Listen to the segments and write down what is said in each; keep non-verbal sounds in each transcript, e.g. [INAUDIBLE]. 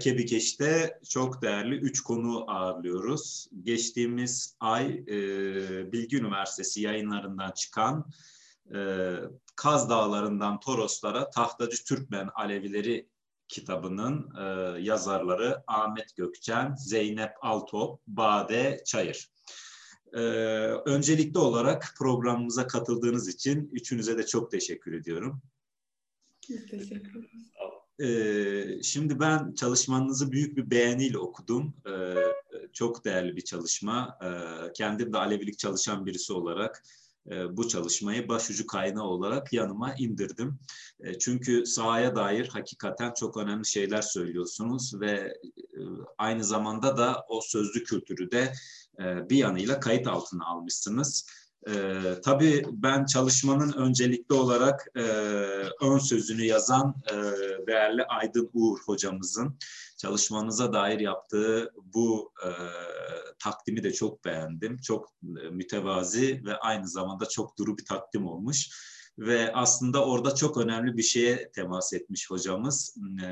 hafta Kebikeş'te çok değerli üç konu ağırlıyoruz. Geçtiğimiz ay e, Bilgi Üniversitesi yayınlarından çıkan e, Kaz Dağlarından Toroslara Tahtacı Türkmen Alevileri kitabının e, yazarları Ahmet Gökçen, Zeynep Altop, Bade Çayır. E, öncelikli olarak programımıza katıldığınız için üçünüze de çok teşekkür ediyorum. teşekkür ederiz. Ee, şimdi ben çalışmanızı büyük bir beğeniyle okudum. Ee, çok değerli bir çalışma. Ee, kendim de Alevilik çalışan birisi olarak e, bu çalışmayı başucu kaynağı olarak yanıma indirdim. Çünkü sahaya dair hakikaten çok önemli şeyler söylüyorsunuz ve e, aynı zamanda da o sözlü kültürü de e, bir yanıyla kayıt altına almışsınız. E, tabii ben çalışmanın öncelikli olarak e, ön sözünü yazan e, değerli Aydın Uğur hocamızın çalışmanıza dair yaptığı bu e, takdimi de çok beğendim. Çok e, mütevazi ve aynı zamanda çok duru bir takdim olmuş. Ve aslında orada çok önemli bir şeye temas etmiş hocamız. E,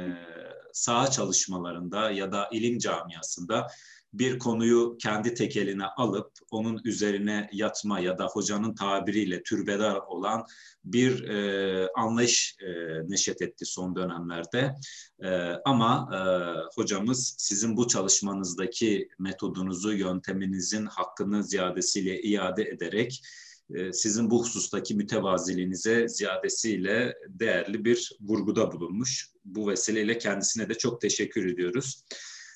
saha çalışmalarında ya da ilim camiasında bir konuyu kendi tekeline alıp onun üzerine yatma ya da hocanın tabiriyle türbedar olan bir e, anlayış e, neşet etti son dönemlerde. E, ama e, hocamız sizin bu çalışmanızdaki metodunuzu, yönteminizin hakkını ziyadesiyle iade ederek e, sizin bu husustaki mütevaziliğinize ziyadesiyle değerli bir vurguda bulunmuş. Bu vesileyle kendisine de çok teşekkür ediyoruz.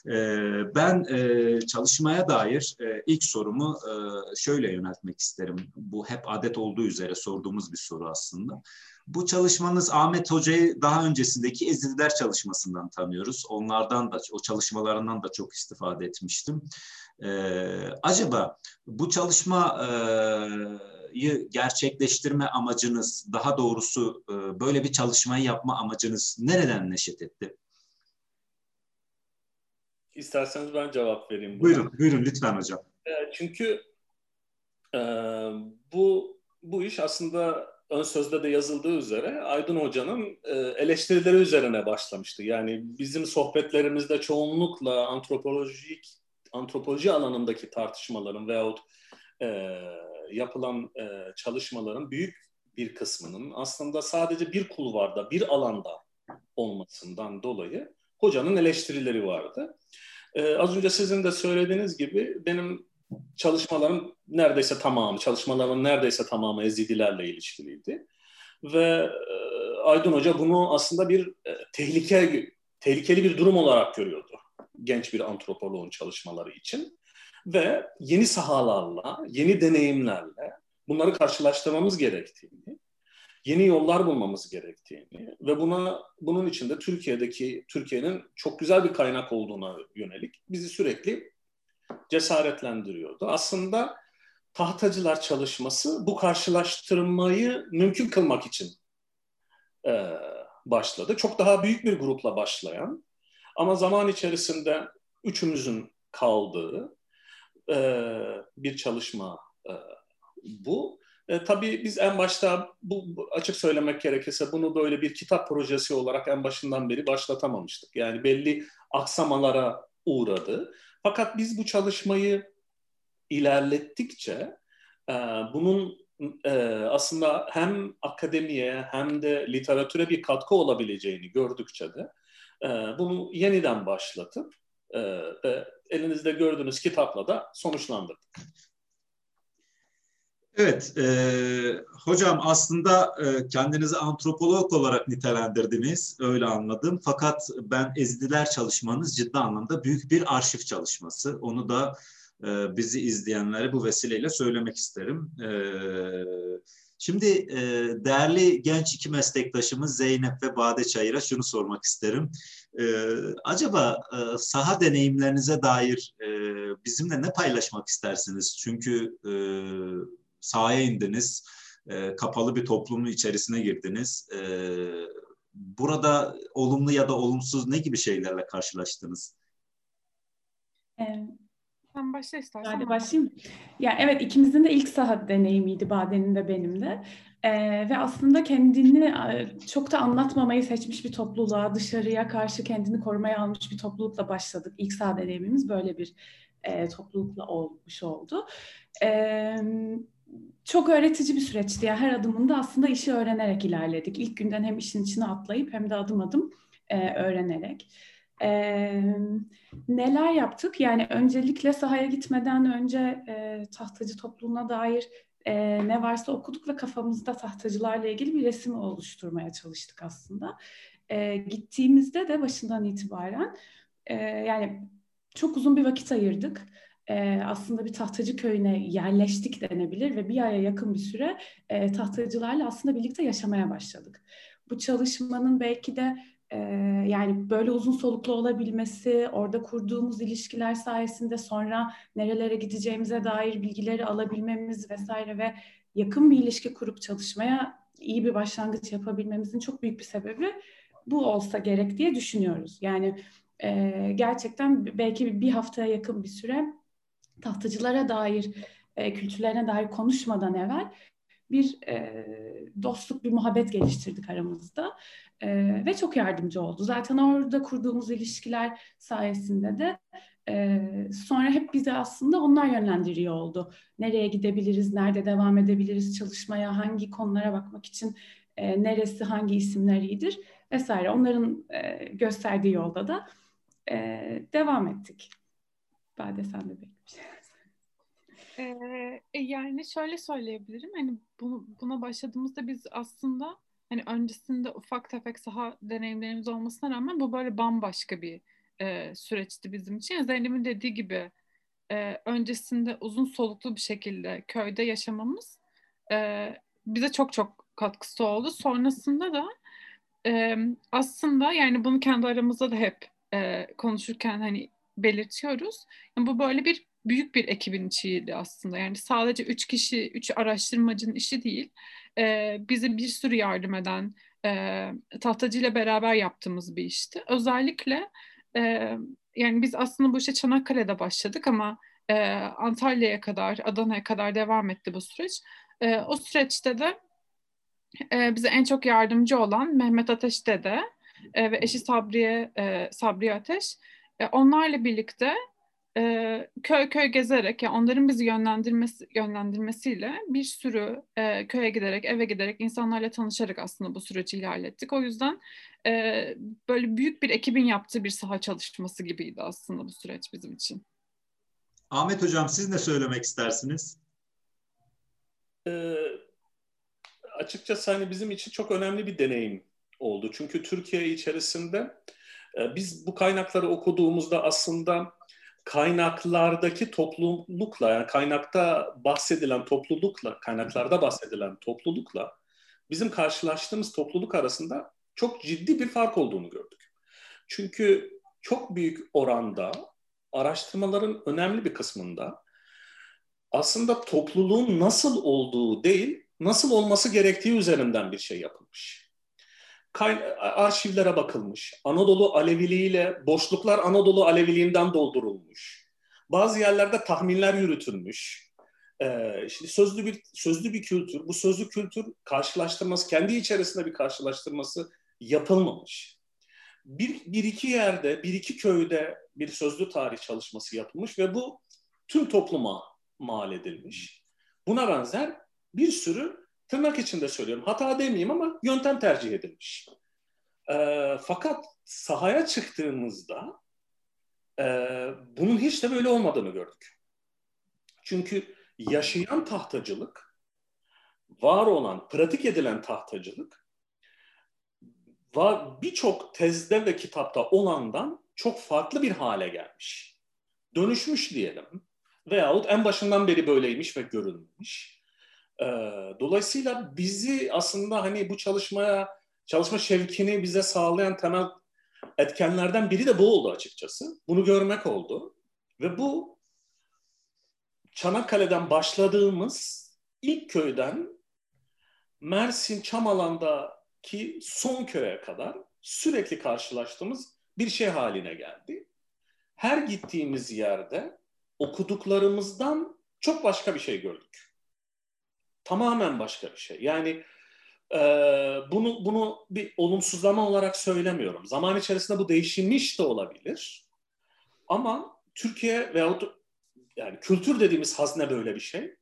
Ee, ben e, çalışmaya dair e, ilk sorumu e, şöyle yöneltmek isterim. Bu hep adet olduğu üzere sorduğumuz bir soru aslında. Bu çalışmanız Ahmet Hoca'yı daha öncesindeki Ezidiler çalışmasından tanıyoruz. Onlardan da, o çalışmalarından da çok istifade etmiştim. acaba bu çalışmayı gerçekleştirme amacınız, daha doğrusu böyle bir çalışmayı yapma amacınız nereden neşet etti? İsterseniz ben cevap vereyim. Buna. Buyurun, buyurun lütfen hocam. E, çünkü e, bu bu iş aslında ön sözde de yazıldığı üzere Aydın Hoca'nın e, eleştirileri üzerine başlamıştı. Yani bizim sohbetlerimizde çoğunlukla antropolojik antropoloji alanındaki tartışmaların veyahut e, yapılan e, çalışmaların büyük bir kısmının aslında sadece bir kulvarda, bir alanda olmasından dolayı hocanın eleştirileri vardı. Ee, az önce sizin de söylediğiniz gibi benim çalışmalarım neredeyse tamamı, çalışmalarımın neredeyse tamamı Ezidilerle ilişkiliydi. Ve e, Aydın Hoca bunu aslında bir e, tehlike, tehlikeli bir durum olarak görüyordu genç bir antropoloğun çalışmaları için. Ve yeni sahalarla, yeni deneyimlerle bunları karşılaştırmamız gerektiğini, yeni yollar bulmamız gerektiğini ve buna bunun için de Türkiye'deki Türkiye'nin çok güzel bir kaynak olduğuna yönelik bizi sürekli cesaretlendiriyordu. Aslında tahtacılar çalışması bu karşılaştırmayı mümkün kılmak için e, başladı. Çok daha büyük bir grupla başlayan ama zaman içerisinde üçümüzün kaldığı e, bir çalışma e, bu e, tabii biz en başta bu açık söylemek gerekirse bunu böyle bir kitap projesi olarak en başından beri başlatamamıştık. Yani belli aksamalara uğradı. Fakat biz bu çalışmayı ilerlettikçe e, bunun e, aslında hem akademiye hem de literatüre bir katkı olabileceğini gördükçe de e, bunu yeniden başlatıp e, elinizde gördüğünüz kitapla da sonuçlandırdık. Evet, e, hocam aslında e, kendinizi antropolog olarak nitelendirdiniz, öyle anladım. Fakat ben Ezdiler çalışmanız ciddi anlamda büyük bir arşiv çalışması. Onu da e, bizi izleyenlere bu vesileyle söylemek isterim. E, şimdi e, değerli genç iki meslektaşımız Zeynep ve Bade Çayır'a şunu sormak isterim. E, acaba e, saha deneyimlerinize dair e, bizimle ne paylaşmak istersiniz? Çünkü... E, sahaya indiniz, e, kapalı bir toplumun içerisine girdiniz. E, burada olumlu ya da olumsuz ne gibi şeylerle karşılaştınız? Ee, ben sen başla istersen. Hadi başlayayım. Ya evet ikimizin de ilk saha deneyimiydi Baden'in de benim de. Ee, ve aslında kendini e, çok da anlatmamayı seçmiş bir topluluğa, dışarıya karşı kendini korumaya almış bir toplulukla başladık. İlk saha deneyimimiz böyle bir e, toplulukla olmuş oldu. E, çok öğretici bir süreçti. Yani her adımında aslında işi öğrenerek ilerledik. İlk günden hem işin içine atlayıp hem de adım adım e, öğrenerek. E, neler yaptık? Yani öncelikle sahaya gitmeden önce e, tahtacı topluluğuna dair e, ne varsa okuduk ve kafamızda tahtacılarla ilgili bir resim oluşturmaya çalıştık aslında. E, gittiğimizde de başından itibaren e, yani çok uzun bir vakit ayırdık. E, aslında bir tahtacı köyüne yerleştik denebilir ve bir aya yakın bir süre e, tahtacılarla aslında birlikte yaşamaya başladık. Bu çalışmanın belki de e, yani böyle uzun soluklu olabilmesi, orada kurduğumuz ilişkiler sayesinde sonra nerelere gideceğimize dair bilgileri alabilmemiz vesaire ve yakın bir ilişki kurup çalışmaya iyi bir başlangıç yapabilmemizin çok büyük bir sebebi bu olsa gerek diye düşünüyoruz. Yani e, gerçekten belki bir haftaya yakın bir süre tahtacılara dair, e, kültürlerine dair konuşmadan evvel bir e, dostluk, bir muhabbet geliştirdik aramızda e, ve çok yardımcı oldu. Zaten orada kurduğumuz ilişkiler sayesinde de e, sonra hep bizi aslında onlar yönlendiriyor oldu. Nereye gidebiliriz, nerede devam edebiliriz çalışmaya, hangi konulara bakmak için e, neresi, hangi isimler iyidir vesaire. Onların e, gösterdiği yolda da e, devam ettik. Bade sen de belki ee, yani şöyle söyleyebilirim. Hani bunu, buna başladığımızda biz aslında hani öncesinde ufak tefek saha deneyimlerimiz olmasına rağmen bu böyle bambaşka bir e, süreçti bizim için. Yani Zeynep'in dediği gibi e, öncesinde uzun soluklu bir şekilde köyde yaşamamız e, bize çok çok katkısı oldu. Sonrasında da e, aslında yani bunu kendi aramızda da hep e, konuşurken hani belirtiyoruz. Yani bu böyle bir büyük bir ekibin içiydi aslında. Yani sadece üç kişi, üç araştırmacının işi değil. E, bize bir sürü yardım eden, e, tahtacıyla beraber yaptığımız bir işti. Özellikle e, yani biz aslında bu işe Çanakkale'de başladık ama e, Antalya'ya kadar, Adana'ya kadar devam etti bu süreç. E, o süreçte de e, bize en çok yardımcı olan Mehmet Ateş Dede e, ve eşi Sabriye, e, Sabriye Ateş. E, onlarla birlikte e, köy köy gezerek yani onların bizi yönlendirmesi yönlendirmesiyle bir sürü e, köye giderek eve giderek insanlarla tanışarak aslında bu süreci ilerlettik. O yüzden e, böyle büyük bir ekibin yaptığı bir saha çalışması gibiydi aslında bu süreç bizim için. Ahmet Hocam siz ne söylemek istersiniz? Ee, açıkçası hani bizim için çok önemli bir deneyim oldu. Çünkü Türkiye içerisinde e, biz bu kaynakları okuduğumuzda aslında kaynaklardaki toplulukla yani kaynakta bahsedilen toplulukla, kaynaklarda bahsedilen toplulukla bizim karşılaştığımız topluluk arasında çok ciddi bir fark olduğunu gördük. Çünkü çok büyük oranda araştırmaların önemli bir kısmında aslında topluluğun nasıl olduğu değil, nasıl olması gerektiği üzerinden bir şey yapılmış. Kay- arşivlere bakılmış. Anadolu Aleviliğiyle boşluklar Anadolu Aleviliğinden doldurulmuş. Bazı yerlerde tahminler yürütülmüş. Ee, şimdi sözlü bir sözlü bir kültür, bu sözlü kültür karşılaştırması, kendi içerisinde bir karşılaştırması yapılmamış. Bir, bir iki yerde, bir iki köyde bir sözlü tarih çalışması yapılmış ve bu tüm topluma mal edilmiş. Buna benzer bir sürü tırnak içinde söylüyorum hata demeyeyim ama yöntem tercih edilmiş. E, fakat sahaya çıktığımızda e, bunun hiç de böyle olmadığını gördük. Çünkü yaşayan tahtacılık, var olan, pratik edilen tahtacılık birçok tezde ve kitapta olandan çok farklı bir hale gelmiş. Dönüşmüş diyelim. Veyahut en başından beri böyleymiş ve görülmüş. Ee, dolayısıyla bizi aslında hani bu çalışmaya, çalışma şevkini bize sağlayan temel etkenlerden biri de bu oldu açıkçası. Bunu görmek oldu. Ve bu Çanakkale'den başladığımız ilk köyden Mersin Çamalan'daki son köye kadar sürekli karşılaştığımız bir şey haline geldi. Her gittiğimiz yerde okuduklarımızdan çok başka bir şey gördük. Tamamen başka bir şey. Yani e, bunu bunu bir olumsuzlama olarak söylemiyorum. Zaman içerisinde bu değişilmiş de olabilir. Ama Türkiye veyahut yani kültür dediğimiz hazne böyle bir şey.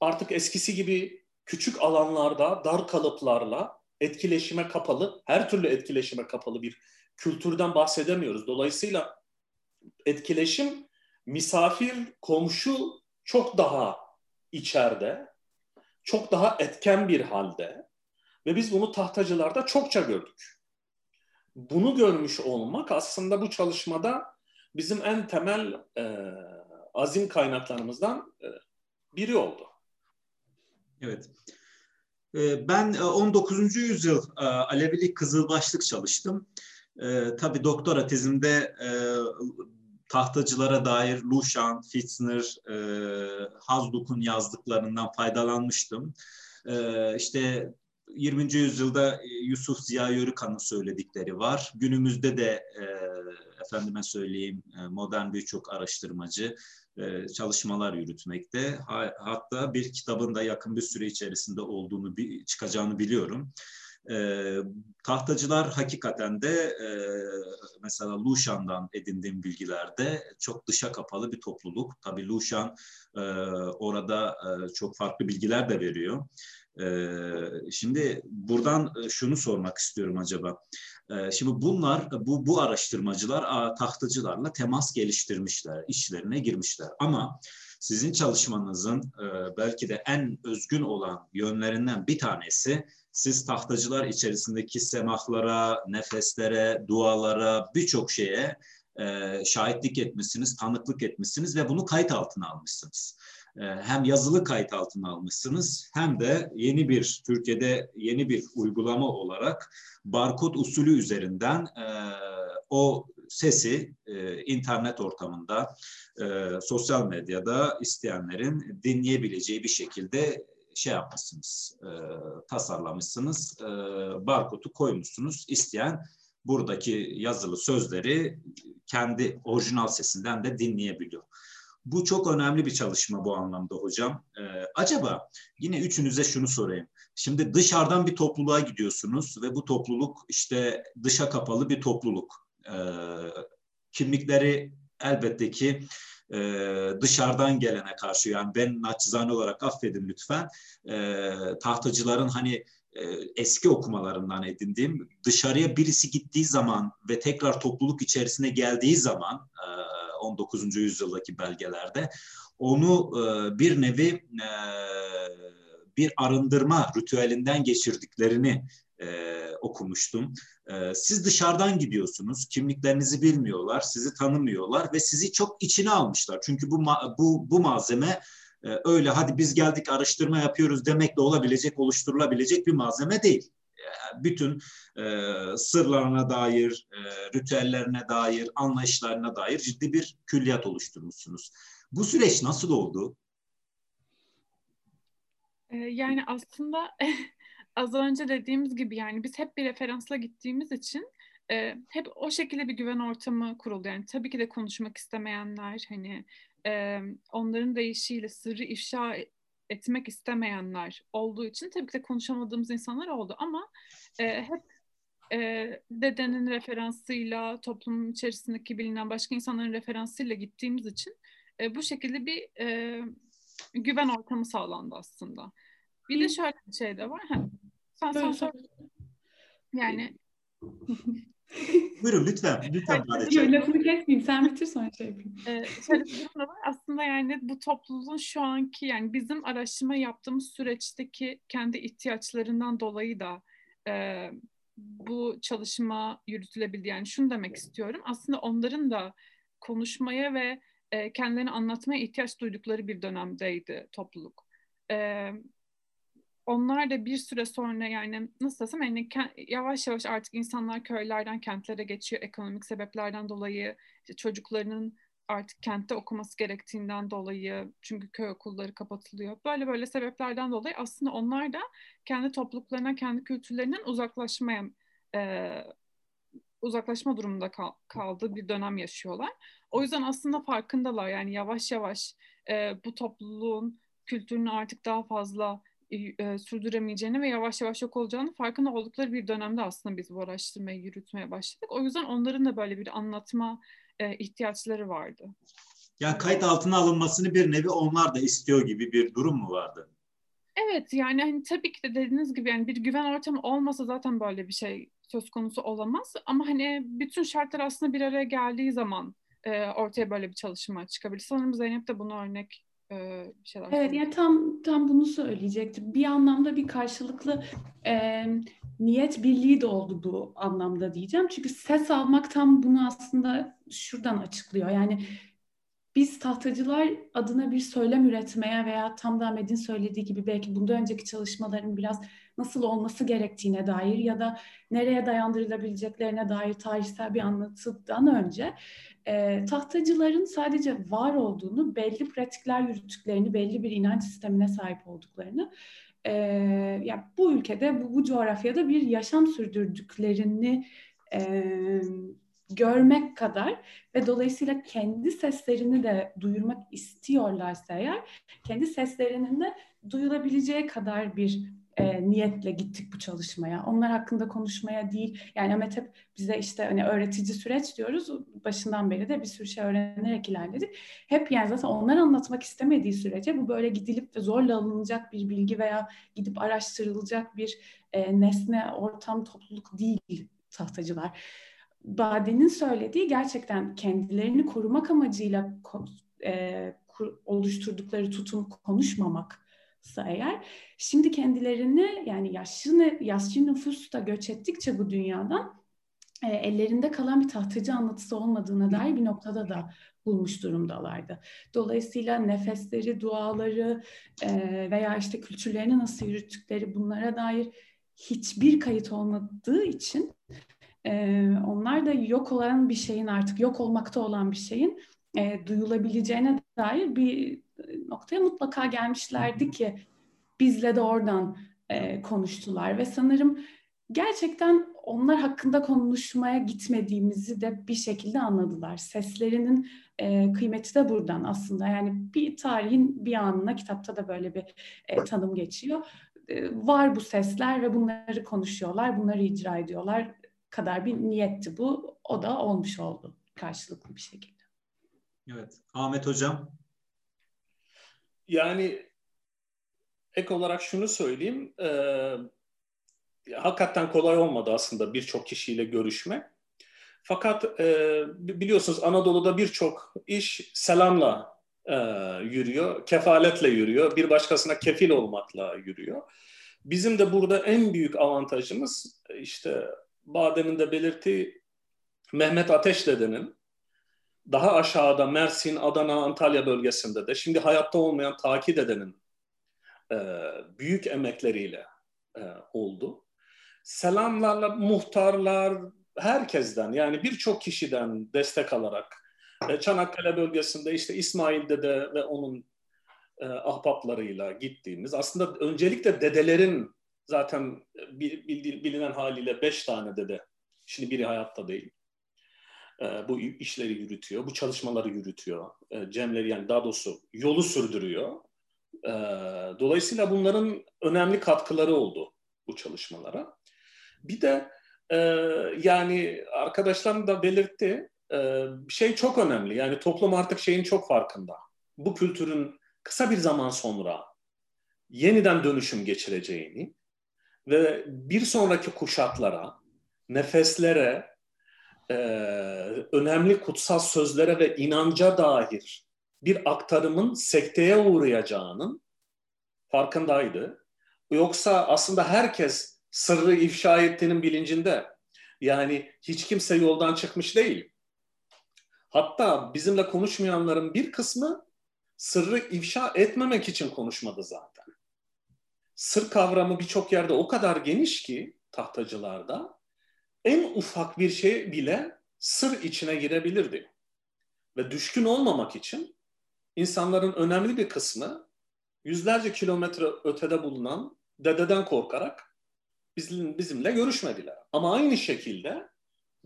Artık eskisi gibi küçük alanlarda, dar kalıplarla etkileşime kapalı, her türlü etkileşime kapalı bir kültürden bahsedemiyoruz. Dolayısıyla etkileşim misafir, komşu çok daha içeride, çok daha etken bir halde ve biz bunu tahtacılarda çokça gördük. Bunu görmüş olmak aslında bu çalışmada bizim en temel e, azim kaynaklarımızdan e, biri oldu. Evet. E, ben 19. E, yüzyıl e, Alevilik Kızılbaşlık çalıştım. Tabii doktora tezimde tahtacılara dair Lushan, Fitzner, Hazduk'un yazdıklarından faydalanmıştım. İşte 20. yüzyılda Yusuf Ziya Yörükan'ın söyledikleri var. Günümüzde de efendime söyleyeyim modern birçok araştırmacı e, çalışmalar yürütmekte. Hatta bir kitabın da yakın bir süre içerisinde olduğunu çıkacağını biliyorum. E, tahtacılar hakikaten de e, mesela Luşan'dan edindiğim bilgilerde çok dışa kapalı bir topluluk. Tabii Luşan e, orada e, çok farklı bilgiler de veriyor. E, şimdi buradan e, şunu sormak istiyorum acaba. Ee, şimdi bunlar, bu, bu araştırmacılar tahtacılarla temas geliştirmişler, işlerine girmişler. Ama sizin çalışmanızın e, belki de en özgün olan yönlerinden bir tanesi siz tahtacılar içerisindeki semahlara, nefeslere, dualara, birçok şeye e, şahitlik etmişsiniz, tanıklık etmişsiniz ve bunu kayıt altına almışsınız. Ee, hem yazılı kayıt altına almışsınız hem de yeni bir Türkiye'de yeni bir uygulama olarak barkod usulü üzerinden e, o sesi e, internet ortamında, e, sosyal medyada isteyenlerin dinleyebileceği bir şekilde şey yapmışsınız, e, tasarlamışsınız, e, barkodu koymuşsunuz. İsteyen buradaki yazılı sözleri kendi orijinal sesinden de dinleyebiliyor. Bu çok önemli bir çalışma bu anlamda hocam. Ee, acaba yine üçünüze şunu sorayım. Şimdi dışarıdan bir topluluğa gidiyorsunuz ve bu topluluk işte dışa kapalı bir topluluk. Ee, kimlikleri elbette ki e, dışarıdan gelene karşı yani ben naçizane olarak affedin lütfen e, tahtacıların hani e, eski okumalarından edindiğim dışarıya birisi gittiği zaman ve tekrar topluluk içerisine geldiği zaman e, 19. yüzyıldaki belgelerde onu e, bir nevi e, bir arındırma ritüelinden geçirdiklerini e, okumuştum. E, siz dışarıdan gidiyorsunuz, kimliklerinizi bilmiyorlar, sizi tanımıyorlar ve sizi çok içine almışlar. Çünkü bu bu bu malzeme e, öyle hadi biz geldik araştırma yapıyoruz demekle olabilecek, oluşturulabilecek bir malzeme değil bütün e, sırlarına dair, e, ritüellerine dair, anlayışlarına dair ciddi bir külliyat oluşturmuşsunuz. Bu süreç nasıl oldu? E, yani aslında [LAUGHS] az önce dediğimiz gibi yani biz hep bir referansla gittiğimiz için e, hep o şekilde bir güven ortamı kuruldu. Yani tabii ki de konuşmak istemeyenler hani e, onların deyişiyle sırrı ifşa etmek istemeyenler olduğu için tabii ki de konuşamadığımız insanlar oldu ama e, hep e, dedenin referansıyla toplumun içerisindeki bilinen başka insanların referansıyla gittiğimiz için e, bu şekilde bir e, güven ortamı sağlandı aslında. Bir de şöyle bir şey de var. Sen, sen sor. Yani [LAUGHS] Buyurun lütfen. Lütfen Yok, lafını kesmeyeyim. Sen bitir sonra şey yapayım. [LAUGHS] Ee, [LAUGHS] şöyle bir durum da var. Aslında yani bu topluluğun şu anki yani bizim araştırma yaptığımız süreçteki kendi ihtiyaçlarından dolayı da e, bu çalışma yürütülebildi. Yani şunu demek istiyorum. Aslında onların da konuşmaya ve e, kendilerini anlatmaya ihtiyaç duydukları bir dönemdeydi topluluk. E, onlar da bir süre sonra yani nasıl desem yani yavaş yavaş artık insanlar köylerden kentlere geçiyor ekonomik sebeplerden dolayı işte çocuklarının artık kentte okuması gerektiğinden dolayı çünkü köy okulları kapatılıyor. Böyle böyle sebeplerden dolayı aslında onlar da kendi topluluklarına, kendi kültürlerinden uzaklaşmaya e, uzaklaşma durumunda kal, kaldığı bir dönem yaşıyorlar. O yüzden aslında farkındalar yani yavaş yavaş e, bu topluluğun kültürünü artık daha fazla e, sürdüremeyeceğini ve yavaş yavaş yok olacağını farkında oldukları bir dönemde aslında biz bu araştırmayı yürütmeye başladık. O yüzden onların da böyle bir anlatma e, ihtiyaçları vardı. Yani kayıt altına alınmasını bir nevi onlar da istiyor gibi bir durum mu vardı? Evet yani hani tabii ki de dediğiniz gibi yani bir güven ortamı olmasa zaten böyle bir şey söz konusu olamaz. Ama hani bütün şartlar aslında bir araya geldiği zaman e, ortaya böyle bir çalışma çıkabilir. Sanırım Zeynep de bunu örnek e, bir şeyler Evet yani tam tam bunu söyleyecektim. Bir anlamda bir karşılıklı e, niyet birliği de oldu bu anlamda diyeceğim. Çünkü ses almak tam bunu aslında şuradan açıklıyor. Yani biz tahtacılar adına bir söylem üretmeye veya tam da Ahmet'in söylediği gibi belki bundan önceki çalışmaların biraz nasıl olması gerektiğine dair ya da nereye dayandırılabileceklerine dair tarihsel bir anlatıdan önce e, tahtacıların sadece var olduğunu, belli pratikler yürüttüklerini, belli bir inanç sistemine sahip olduklarını, e, ya bu ülkede, bu, bu coğrafyada bir yaşam sürdürdüklerini e, görmek kadar ve dolayısıyla kendi seslerini de duyurmak istiyorlarsa eğer kendi seslerinin de duyulabileceği kadar bir e, niyetle gittik bu çalışmaya. Onlar hakkında konuşmaya değil. Yani Ahmet hep bize işte hani öğretici süreç diyoruz. Başından beri de bir sürü şey öğrenerek ilerledik. Hep yani zaten onlar anlatmak istemediği sürece bu böyle gidilip de zorla alınacak bir bilgi veya gidip araştırılacak bir e, nesne, ortam, topluluk değil tahtacılar. Bade'nin söylediği gerçekten kendilerini korumak amacıyla e, oluşturdukları tutum konuşmamaksa eğer şimdi kendilerini yani yaşlı yaşlı nüfus da göç ettikçe bu dünyadan e, ellerinde kalan bir tahtacı anlatısı olmadığına dair bir noktada da bulmuş durumdalardı. Dolayısıyla nefesleri, duaları e, veya işte kültürlerini nasıl yürüttükleri bunlara dair hiçbir kayıt olmadığı için e, onlar da yok olan bir şeyin artık yok olmakta olan bir şeyin e, duyulabileceğine dair bir noktaya mutlaka gelmişlerdi ki bizle de oradan e, konuştular ve sanırım gerçekten onlar hakkında konuşmaya gitmediğimizi de bir şekilde anladılar. Seslerinin e, kıymeti de buradan aslında. Yani bir tarihin bir anına kitapta da böyle bir e, tanım geçiyor. E, var bu sesler ve bunları konuşuyorlar, bunları icra ediyorlar kadar bir niyetti bu. O da olmuş oldu karşılıklı bir şekilde. Evet. Ahmet Hocam? Yani ek olarak şunu söyleyeyim. E, hakikaten kolay olmadı aslında birçok kişiyle görüşmek. Fakat e, biliyorsunuz Anadolu'da birçok iş selamla e, yürüyor, kefaletle yürüyor, bir başkasına kefil olmakla yürüyor. Bizim de burada en büyük avantajımız işte Badem'in de belirttiği Mehmet Ateş dedenin daha aşağıda Mersin, Adana, Antalya bölgesinde de şimdi hayatta olmayan Taki dedenin e, büyük emekleriyle e, oldu. Selamlarla muhtarlar, herkesten yani birçok kişiden destek alarak e, Çanakkale bölgesinde işte İsmail Dede ve onun e, ahbaplarıyla gittiğimiz aslında öncelikle dedelerin zaten bilinen haliyle beş tane dede. Şimdi biri hayatta değil. E, bu işleri yürütüyor, bu çalışmaları yürütüyor. E, Cemleri yani daha doğrusu yolu sürdürüyor. E, dolayısıyla bunların önemli katkıları oldu bu çalışmalara. Bir de yani arkadaşlarım da belirtti e, şey çok önemli. Yani toplum artık şeyin çok farkında. Bu kültürün kısa bir zaman sonra yeniden dönüşüm geçireceğini ve bir sonraki kuşaklara, nefeslere, e, önemli kutsal sözlere ve inanca dair bir aktarımın sekteye uğrayacağının farkındaydı. Yoksa aslında herkes sırrı ifşa ettiğinin bilincinde. Yani hiç kimse yoldan çıkmış değil. Hatta bizimle konuşmayanların bir kısmı sırrı ifşa etmemek için konuşmadı zaten sır kavramı birçok yerde o kadar geniş ki tahtacılarda en ufak bir şey bile sır içine girebilirdi. Ve düşkün olmamak için insanların önemli bir kısmı yüzlerce kilometre ötede bulunan dededen korkarak bizim, bizimle görüşmediler. Ama aynı şekilde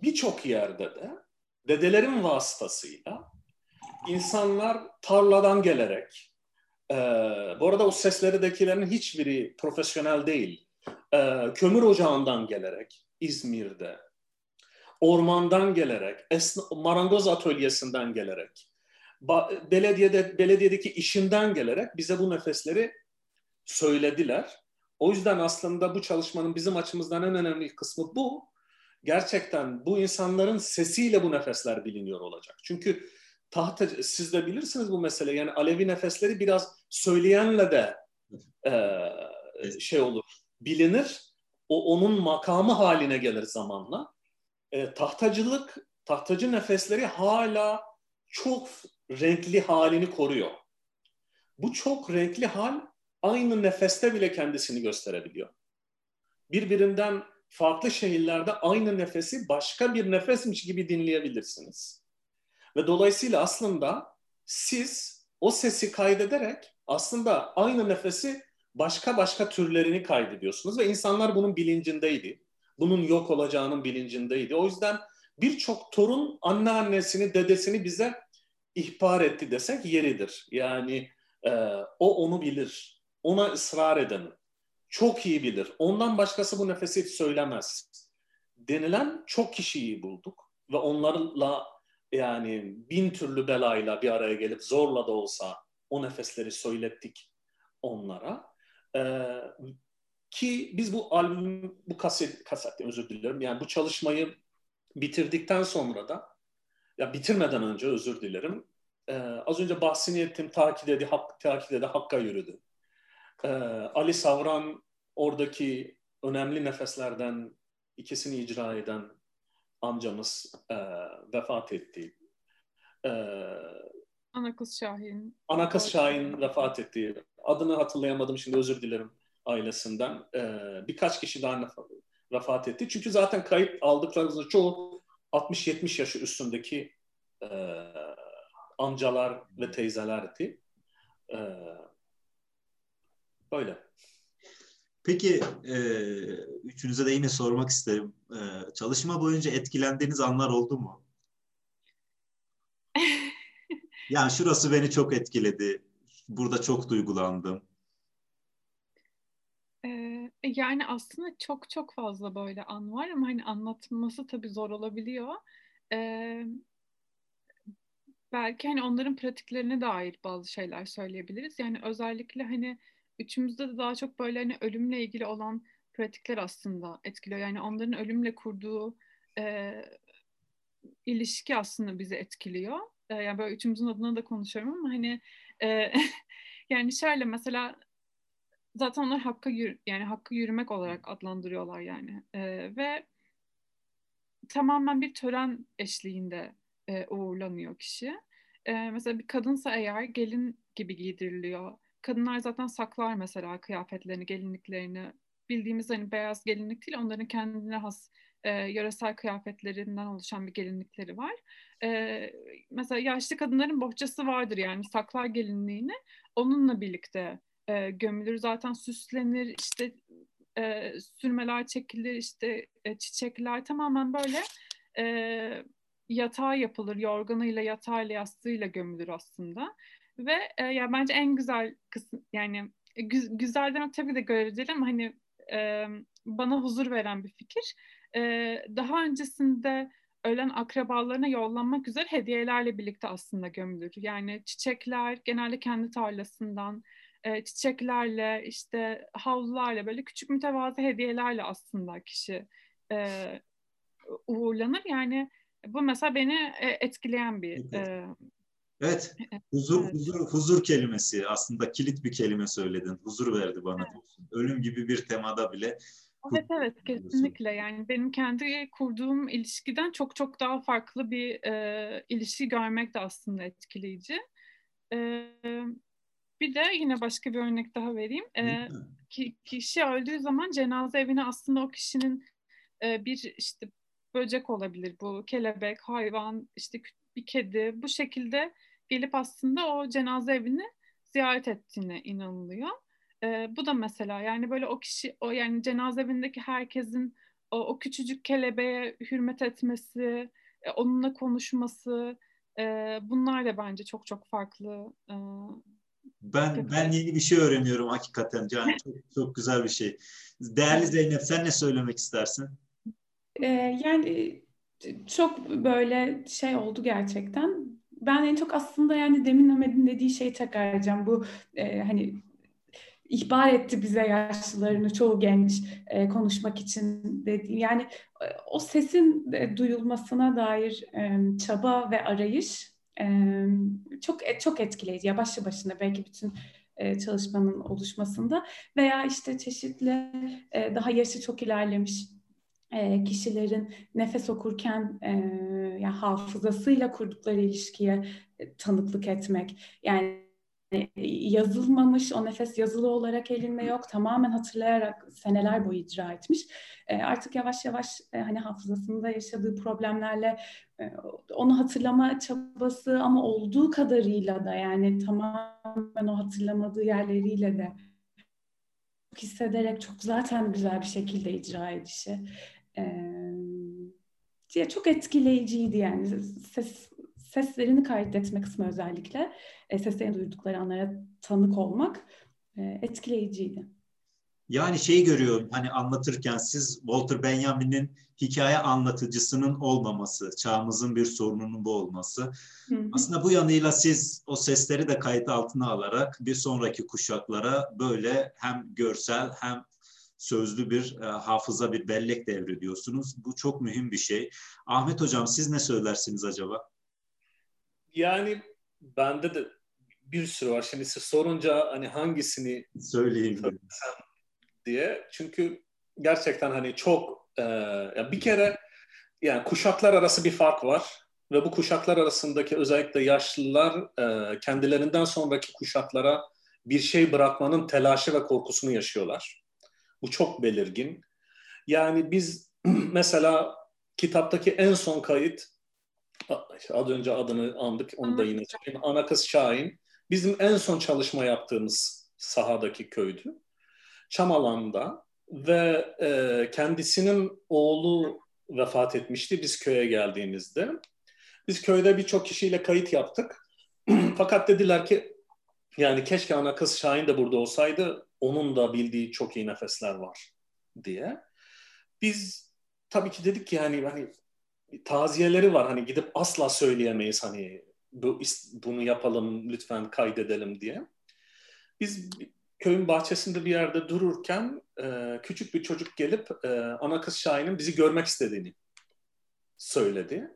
birçok yerde de dedelerin vasıtasıyla insanlar tarladan gelerek, e, bu arada o sesleridekilerin hiçbiri profesyonel değil, e, kömür ocağından gelerek İzmir'de, ormandan gelerek, marangoz atölyesinden gelerek, belediyede belediyedeki işinden gelerek bize bu nefesleri söylediler. O yüzden aslında bu çalışmanın bizim açımızdan en önemli kısmı bu. Gerçekten bu insanların sesiyle bu nefesler biliniyor olacak. Çünkü tahta siz de bilirsiniz bu mesele. Yani Alevi nefesleri biraz söyleyenle de e, şey olur, bilinir. O onun makamı haline gelir zamanla. E, tahtacılık, tahtacı nefesleri hala çok renkli halini koruyor. Bu çok renkli hal aynı nefeste bile kendisini gösterebiliyor. Birbirinden farklı şehirlerde aynı nefesi başka bir nefesmiş gibi dinleyebilirsiniz. Ve dolayısıyla aslında siz o sesi kaydederek aslında aynı nefesi başka başka türlerini kaydediyorsunuz ve insanlar bunun bilincindeydi. Bunun yok olacağının bilincindeydi. O yüzden birçok torun anneannesini, dedesini bize ihbar etti desek yeridir. Yani e, o onu bilir. Ona ısrar edin. Çok iyi bilir. Ondan başkası bu nefesi söylemez. Denilen çok kişiyi bulduk. Ve onlarla yani bin türlü belayla bir araya gelip zorla da olsa o nefesleri söylettik onlara. Ee, ki biz bu albüm, bu kaset, kasette özür dilerim. Yani bu çalışmayı bitirdikten sonra da ya bitirmeden önce özür dilerim. Ee, az önce bahsini ettim. Takip dedi, hak, takip dedi, hakka yürüdü. Ee, Ali Savran oradaki önemli nefeslerden ikisini icra eden amcamız e, vefat etti. E, Ana kız Şahin. Ana kız Şahin vefat etti. Adını hatırlayamadım şimdi özür dilerim ailesinden. E, birkaç kişi daha vefat etti. Çünkü zaten kayıp aldıklarımızın çoğu 60-70 yaşı üstündeki e, amcalar ve teyzelerdi. E, böyle. Peki e, üçünüze de yine sormak isterim. E, çalışma boyunca etkilendiğiniz anlar oldu mu? [LAUGHS] yani şurası beni çok etkiledi. Burada çok duygulandım. Ee, yani aslında çok çok fazla böyle an var ama hani anlatması tabii zor olabiliyor. Ee, belki hani onların pratiklerine dair bazı şeyler söyleyebiliriz. Yani özellikle hani üçümüzde de daha çok böyle hani ölümle ilgili olan pratikler aslında etkiliyor. Yani onların ölümle kurduğu e, ilişki aslında bizi etkiliyor. E, yani böyle üçümüzün adına da konuşuyorum ama hani e, [LAUGHS] yani şöyle mesela zaten onlar hakka yürü, yani hakkı yürümek olarak adlandırıyorlar yani e, ve tamamen bir tören eşliğinde e, uğurlanıyor kişi. E, mesela bir kadınsa eğer gelin gibi giydiriliyor kadınlar zaten saklar mesela kıyafetlerini, gelinliklerini. Bildiğimiz hani beyaz gelinlik değil, onların kendine has e, yöresel kıyafetlerinden oluşan bir gelinlikleri var. E, mesela yaşlı kadınların bohçası vardır yani saklar gelinliğini. Onunla birlikte e, gömülür zaten süslenir işte e, sürmeler çekilir işte e, çiçekler tamamen böyle e, yatağa yapılır yorganıyla yatağıyla yastığıyla gömülür aslında. Ve e, ya bence en güzel kısım yani e, gü, güzelden tabii de göreceli ama hani e, bana huzur veren bir fikir. E, daha öncesinde ölen akrabalarına yollanmak üzere hediyelerle birlikte aslında gömülür. Yani çiçekler genelde kendi tarlasından, e, çiçeklerle işte havlularla böyle küçük mütevazı hediyelerle aslında kişi e, uğurlanır. Yani bu mesela beni e, etkileyen bir e, Evet, [LAUGHS] huzur, evet. huzur, huzur kelimesi aslında kilit bir kelime söyledin. Huzur verdi bana evet. diyorsun. Ölüm gibi bir temada bile. Evet evet kesinlikle yani benim kendi kurduğum ilişkiden çok çok daha farklı bir e, ilişki görmek de aslında etkileyici. E, bir de yine başka bir örnek daha vereyim. E, ki, kişi öldüğü zaman cenaze evine aslında o kişinin e, bir işte böcek olabilir bu kelebek, hayvan, işte bir kedi bu şekilde gelip aslında o cenaze evini ziyaret ettiğine inanılıyor. E, bu da mesela yani böyle o kişi o yani cenaze evindeki herkesin o, o küçücük kelebeğe hürmet etmesi, e, onunla konuşması e, bunlar da bence çok çok farklı. E, ben ben yeni bir şey öğreniyorum hakikaten. Can [LAUGHS] çok çok güzel bir şey. Değerli Zeynep sen ne söylemek istersin? Ee, yani çok böyle şey oldu gerçekten. Ben en çok aslında yani demin Ahmet'in dediği şeyi tekrar edeceğim. Bu e, hani ihbar etti bize yaşlılarını çoğu genç e, konuşmak için dediği yani e, o sesin e, duyulmasına dair e, çaba ve arayış e, çok e, çok etkileyici. Ya başlı başına belki bütün e, çalışmanın oluşmasında veya işte çeşitli e, daha yaşı çok ilerlemiş e, kişilerin nefes okurken e, yani hafızasıyla kurdukları ilişkiye e, tanıklık etmek. Yani yazılmamış, o nefes yazılı olarak elinde yok. Tamamen hatırlayarak seneler boyu icra etmiş. E, artık yavaş yavaş e, hani hafızasında yaşadığı problemlerle e, onu hatırlama çabası ama olduğu kadarıyla da yani tamamen o hatırlamadığı yerleriyle de hissederek çok zaten güzel bir şekilde icra edişi. E, çok etkileyiciydi yani ses seslerini kaydetme kısmı özellikle e, seslerini duydukları anlara tanık olmak e, etkileyiciydi. Yani şeyi görüyorum hani anlatırken siz Walter Benjamin'in hikaye anlatıcısının olmaması, çağımızın bir sorununun bu olması. Aslında bu yanıyla siz o sesleri de kayıt altına alarak bir sonraki kuşaklara böyle hem görsel hem sözlü bir e, hafıza, bir bellek devrediyorsunuz. Bu çok mühim bir şey. Ahmet Hocam siz ne söylersiniz acaba? Yani bende de bir sürü var. Şimdi siz sorunca hani hangisini söyleyeyim diye. Çünkü gerçekten hani çok e, ya bir kere yani kuşaklar arası bir fark var ve bu kuşaklar arasındaki özellikle yaşlılar e, kendilerinden sonraki kuşaklara bir şey bırakmanın telaşı ve korkusunu yaşıyorlar. Bu çok belirgin. Yani biz [CLEARS THROAT] mesela kitaptaki en son kayıt az önce adını andık onu da yine söyleyeyim. Ana kız Şahin bizim en son çalışma yaptığımız sahadaki köydü. Çamalan'da ve e, kendisinin oğlu vefat etmişti biz köye geldiğimizde. Biz köyde birçok kişiyle kayıt yaptık. [CLEARS THROAT] Fakat dediler ki yani keşke ana kız Şahin de burada olsaydı onun da bildiği çok iyi nefesler var diye. Biz tabii ki dedik ki yani hani taziyeleri var hani gidip asla söyleyemeyiz hani bu, bunu yapalım lütfen kaydedelim diye. Biz köyün bahçesinde bir yerde dururken e, küçük bir çocuk gelip e, ana kız Şahin'in bizi görmek istediğini söyledi.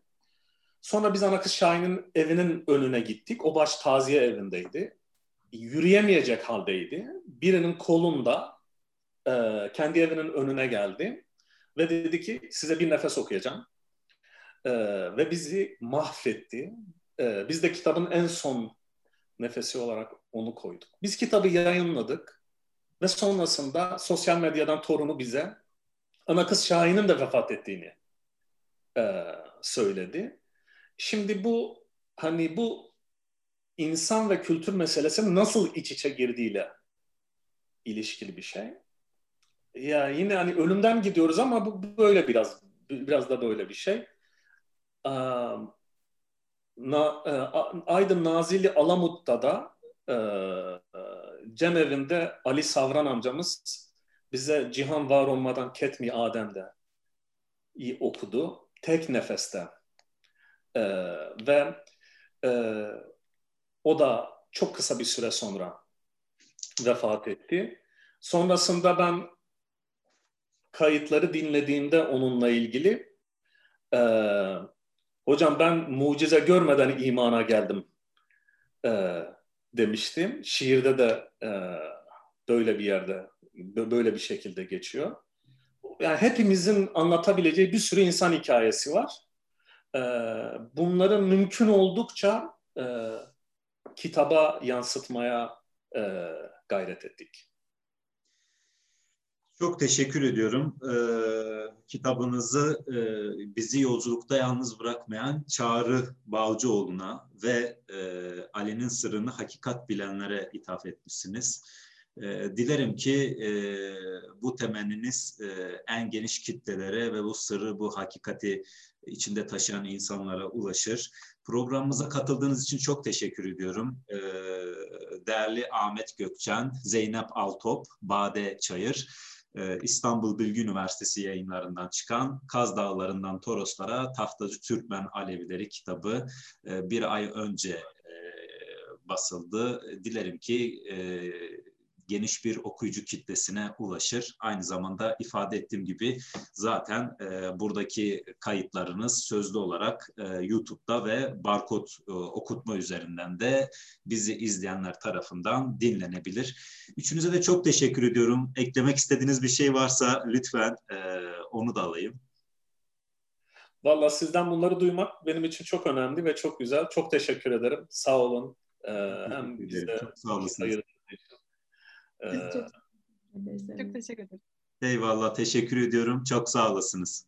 Sonra biz ana kız Şahin'in evinin önüne gittik. O baş taziye evindeydi. Yürüyemeyecek haldeydi. Birinin kolunda e, kendi evinin önüne geldi ve dedi ki size bir nefes okuyacağım e, ve bizi mahvetti. E, biz de kitabın en son nefesi olarak onu koyduk. Biz kitabı yayınladık ve sonrasında sosyal medyadan torunu bize ana kız Şahin'in de vefat ettiğini e, söyledi. Şimdi bu hani bu insan ve kültür meselesi nasıl iç içe girdiğiyle ilişkili bir şey. Ya yine hani ölümden gidiyoruz ama bu böyle biraz biraz da böyle bir şey na, Aydın Nazilli Alamut'ta da e, e, Cemevinde Ali Savran amcamız bize Cihan var olmadan ketmi Adem'de iyi okudu. Tek nefeste. E, ve e, o da çok kısa bir süre sonra vefat etti. Sonrasında ben kayıtları dinlediğimde onunla ilgili e, Hocam ben mucize görmeden imana geldim e, demiştim. Şiirde de e, böyle bir yerde, böyle bir şekilde geçiyor. Yani hepimizin anlatabileceği bir sürü insan hikayesi var. E, bunların mümkün oldukça e, kitaba yansıtmaya e, gayret ettik. Çok teşekkür ediyorum. Ee, kitabınızı e, bizi yolculukta yalnız bırakmayan Çağrı Balcıoğlu'na ve e, Ali'nin sırrını hakikat bilenlere ithaf etmişsiniz. E, dilerim ki e, bu temenniniz e, en geniş kitlelere ve bu sırrı, bu hakikati içinde taşıyan insanlara ulaşır. Programımıza katıldığınız için çok teşekkür ediyorum. E, değerli Ahmet Gökçen, Zeynep Altop, Bade Çayır, e, İstanbul Bilgi Üniversitesi yayınlarından çıkan Kaz Dağlarından Toroslara Tahtacı Türkmen Alevileri kitabı e, bir ay önce e, basıldı. Dilerim ki geniş bir okuyucu kitlesine ulaşır. Aynı zamanda ifade ettiğim gibi zaten e, buradaki kayıtlarınız sözlü olarak e, YouTube'da ve barkod e, okutma üzerinden de bizi izleyenler tarafından dinlenebilir. Üçünüze de çok teşekkür ediyorum. Eklemek istediğiniz bir şey varsa lütfen e, onu da alayım. Valla sizden bunları duymak benim için çok önemli ve çok güzel. Çok teşekkür ederim. Sağ olun. Ee, hem bize çok sağ olasınız. Biz çok Çok teşekkür ederim. Eyvallah teşekkür ediyorum. Çok sağ olasınız.